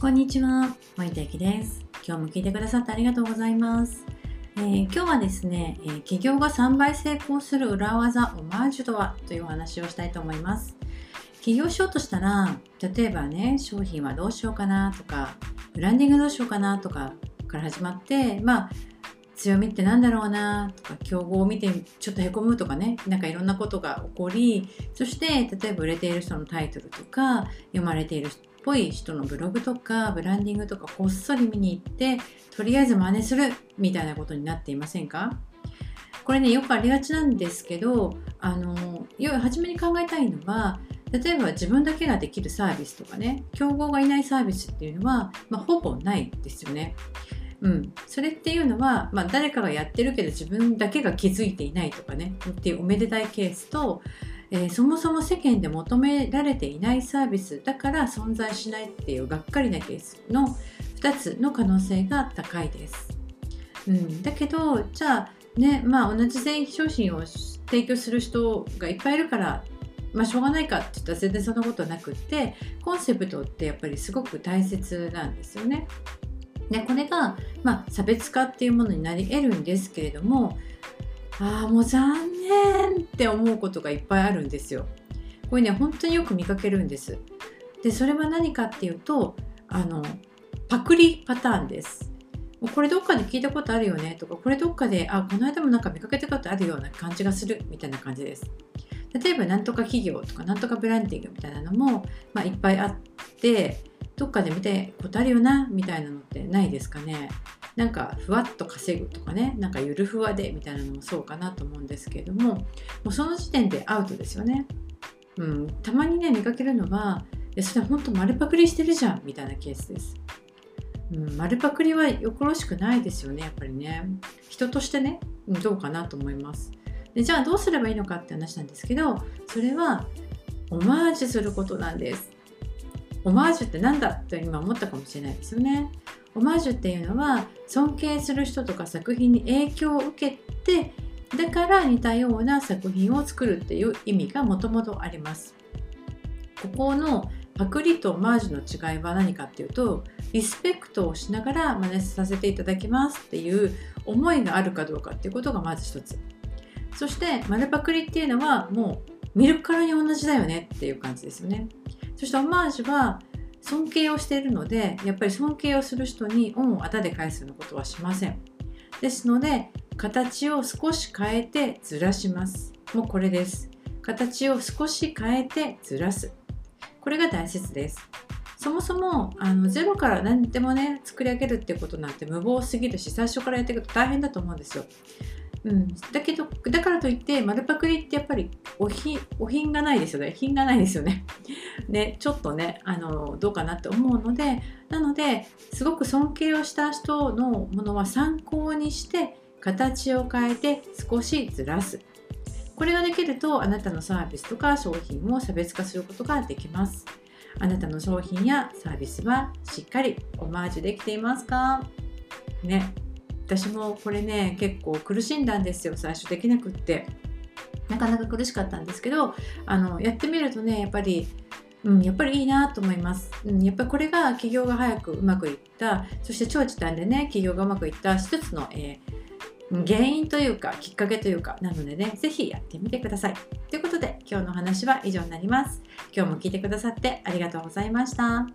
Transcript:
こんにちは、森田ゆきです。今日も聞いてくださってありがとうございます。えー今日はですね、えー企業が3倍成功する裏技オマージュとはというお話をしたいと思います。起業しようとしたら、例えばね、商品はどうしようかなとか、ブランディングどうしようかなとかから始まって、まあ、強みってなんだろうなとか、競合を見てちょっとへこむとかね、なんかいろんなことが起こり、そして例えば売れている人のタイトルとか、読まれているぽい人のブログとかブランディングとかこっそり見に行ってとりあえず真似するみたいなことになっていませんか？これねよくありがちなんですけどあの要は初めに考えたいのは例えば自分だけができるサービスとかね競合がいないサービスっていうのは、まあ、ほぼないですよね。うん、それっていうのは、まあ、誰かがやってるけど自分だけが気づいていないとかねっていうおめでたいケースと、えーそもそも世間で求められていないサービスだから存在しないっていうがっかりなケースの2つの可能性が高いです。うん、だけどじゃあねまあ同じ製品商品を提供する人がいっぱいいるからまあしょうがないかって言ったら全然そんなことなくってコンセプトってやっぱりすごく大切なんですよね。でこれが、まあ、差別化っていうものになり得るんですけれどもああもう残念って思うことがいっぱいあるんですよ。これね本当によく見かけるんです。でそれは何かっていうとあのパクリパターンです。これどっかで聞いたことあるよねとかこれどっかであこの間もなんか見かけたことあるような感じがするみたいな感じです。例えばなんとか企業とかなんとかブランディングみたいなのも、まあ、いっぱいあってどっかで見たことあるよなみたいなのってないですかね。なんかふわっと稼ぐとかねなんかゆるふわでみたいなのもそうかなと思うんですけれどももうその時点でアウトですよね。うん、たまにね見かけるのはいやそれは本当丸パクリしてるじゃんみたいなケースです。うん、丸パクリはよころしくないですよねやっぱりね。人としてねどうかなと思います。でじゃあどうすればいいのかって話なんですけどそれはオマージュすることなんです。オマージュって何だと今思ったかもしれないですよね。オマージュっていうのは尊敬する人とか作品に影響を受けてだから似たような作品を作るっていう意味がもともとあります。ここのパクリとオマージュの違いは何かっていうとリスペクトをしながら真似させていただきますっていう思いがあるかどうかっていうことがまず一つ。そして丸パクリっていうのはもう見るからに同じだよねっていう感じですよね。そしてオマージュは尊敬をしているのでやっぱり尊敬をする人に恩をあだで返すようなことはしません。ですので形を少し変えてずらします。もうこれです。形を少し変えてずらす。これが大切です。そもそもあのゼロから何でもね作り上げるってことなんて無謀すぎるし最初からやっていくと大変だと思うんですよ。うん、だけどだからといって丸パクリってやっぱりお品お品がないですよね品がないですよね。ねちょっとねあのどうかなって思うのでなのですごく尊敬をした人のものは参考にして形を変えて少しずらす。これができるとあなたのサービスとか商品を差別化することができます。あなたの商品やサービスはしっかりオマージュできていますか？ね、私もこれね結構苦しんだんですよ最初できなくって。なかなか苦しかったんですけどあのやってみるとねやっぱりうん、やっぱりいいなと思います、うん、やっぱりこれが企業が早くうまくいった。そして長時短でね企業がうまくいった一つの、えー原因というかきっかけというかなのでねぜひやってみてください。ということで今日の話は以上になります。今日も聞いてくださってありがとうございました。